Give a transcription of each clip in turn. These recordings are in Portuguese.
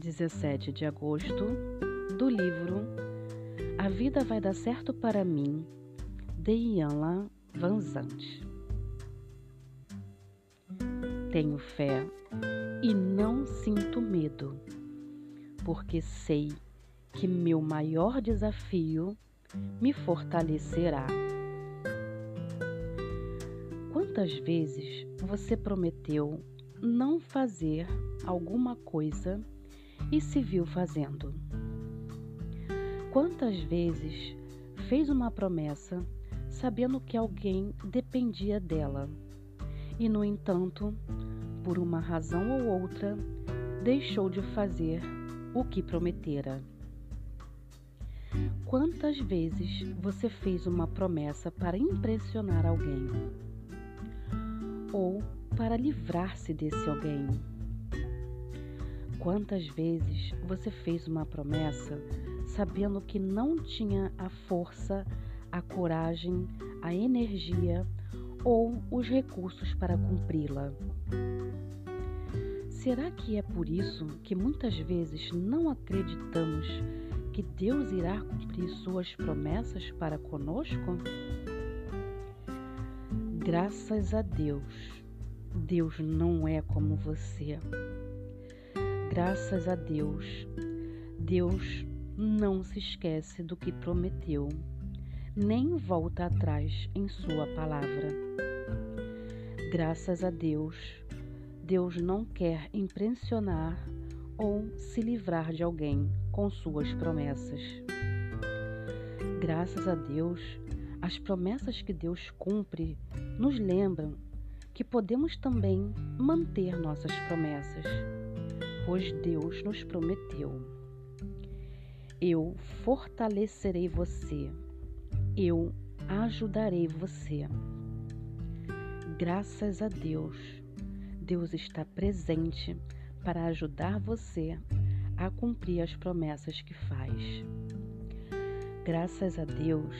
17 de agosto, do livro A Vida Vai Dar Certo para Mim, de Ian Vanzante. Tenho fé e não sinto medo, porque sei que meu maior desafio me fortalecerá. Quantas vezes você prometeu não fazer alguma coisa e se viu fazendo? Quantas vezes fez uma promessa sabendo que alguém dependia dela e, no entanto, por uma razão ou outra, deixou de fazer o que prometera? Quantas vezes você fez uma promessa para impressionar alguém? Ou para livrar-se desse alguém? Quantas vezes você fez uma promessa sabendo que não tinha a força, a coragem, a energia ou os recursos para cumpri-la? Será que é por isso que muitas vezes não acreditamos que Deus irá cumprir suas promessas para conosco? Graças a Deus, Deus não é como você. Graças a Deus, Deus não se esquece do que prometeu, nem volta atrás em Sua palavra. Graças a Deus, Deus não quer impressionar ou se livrar de alguém com suas promessas. Graças a Deus, as promessas que Deus cumpre nos lembram que podemos também manter nossas promessas, pois Deus nos prometeu. Eu fortalecerei você, eu ajudarei você. Graças a Deus, Deus está presente para ajudar você a cumprir as promessas que faz. Graças a Deus,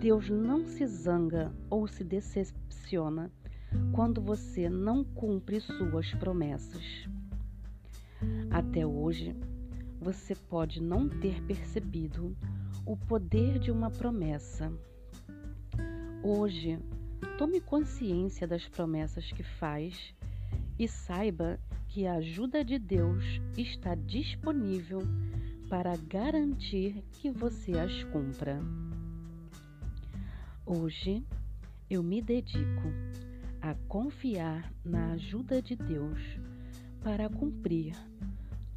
Deus não se zanga ou se decepciona quando você não cumpre suas promessas. Até hoje, você pode não ter percebido o poder de uma promessa. Hoje, tome consciência das promessas que faz e saiba que a ajuda de Deus está disponível para garantir que você as cumpra. Hoje eu me dedico a confiar na ajuda de Deus para cumprir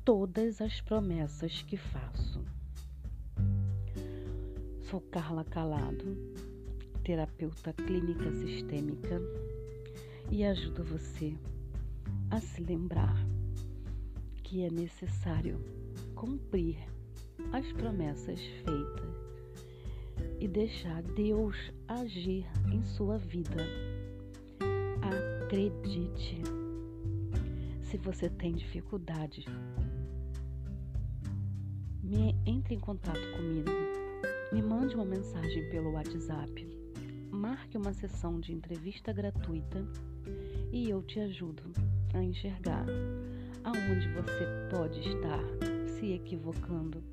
todas as promessas que faço. Sou Carla Calado, terapeuta clínica sistêmica e ajudo você a se lembrar que é necessário cumprir as promessas feitas e deixar Deus agir em sua vida. Acredite. Se você tem dificuldade, me entre em contato comigo. Me mande uma mensagem pelo WhatsApp. Marque uma sessão de entrevista gratuita e eu te ajudo a enxergar aonde você pode estar se equivocando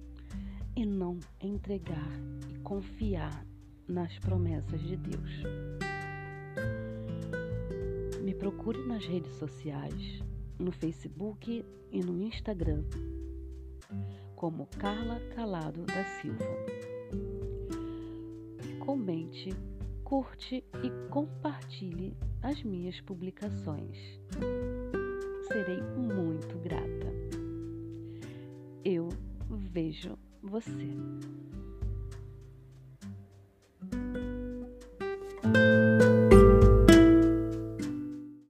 e não entregar e confiar nas promessas de Deus. Me procure nas redes sociais, no Facebook e no Instagram, como Carla Calado da Silva. Comente, curte e compartilhe as minhas publicações serei muito grata. Eu vejo você.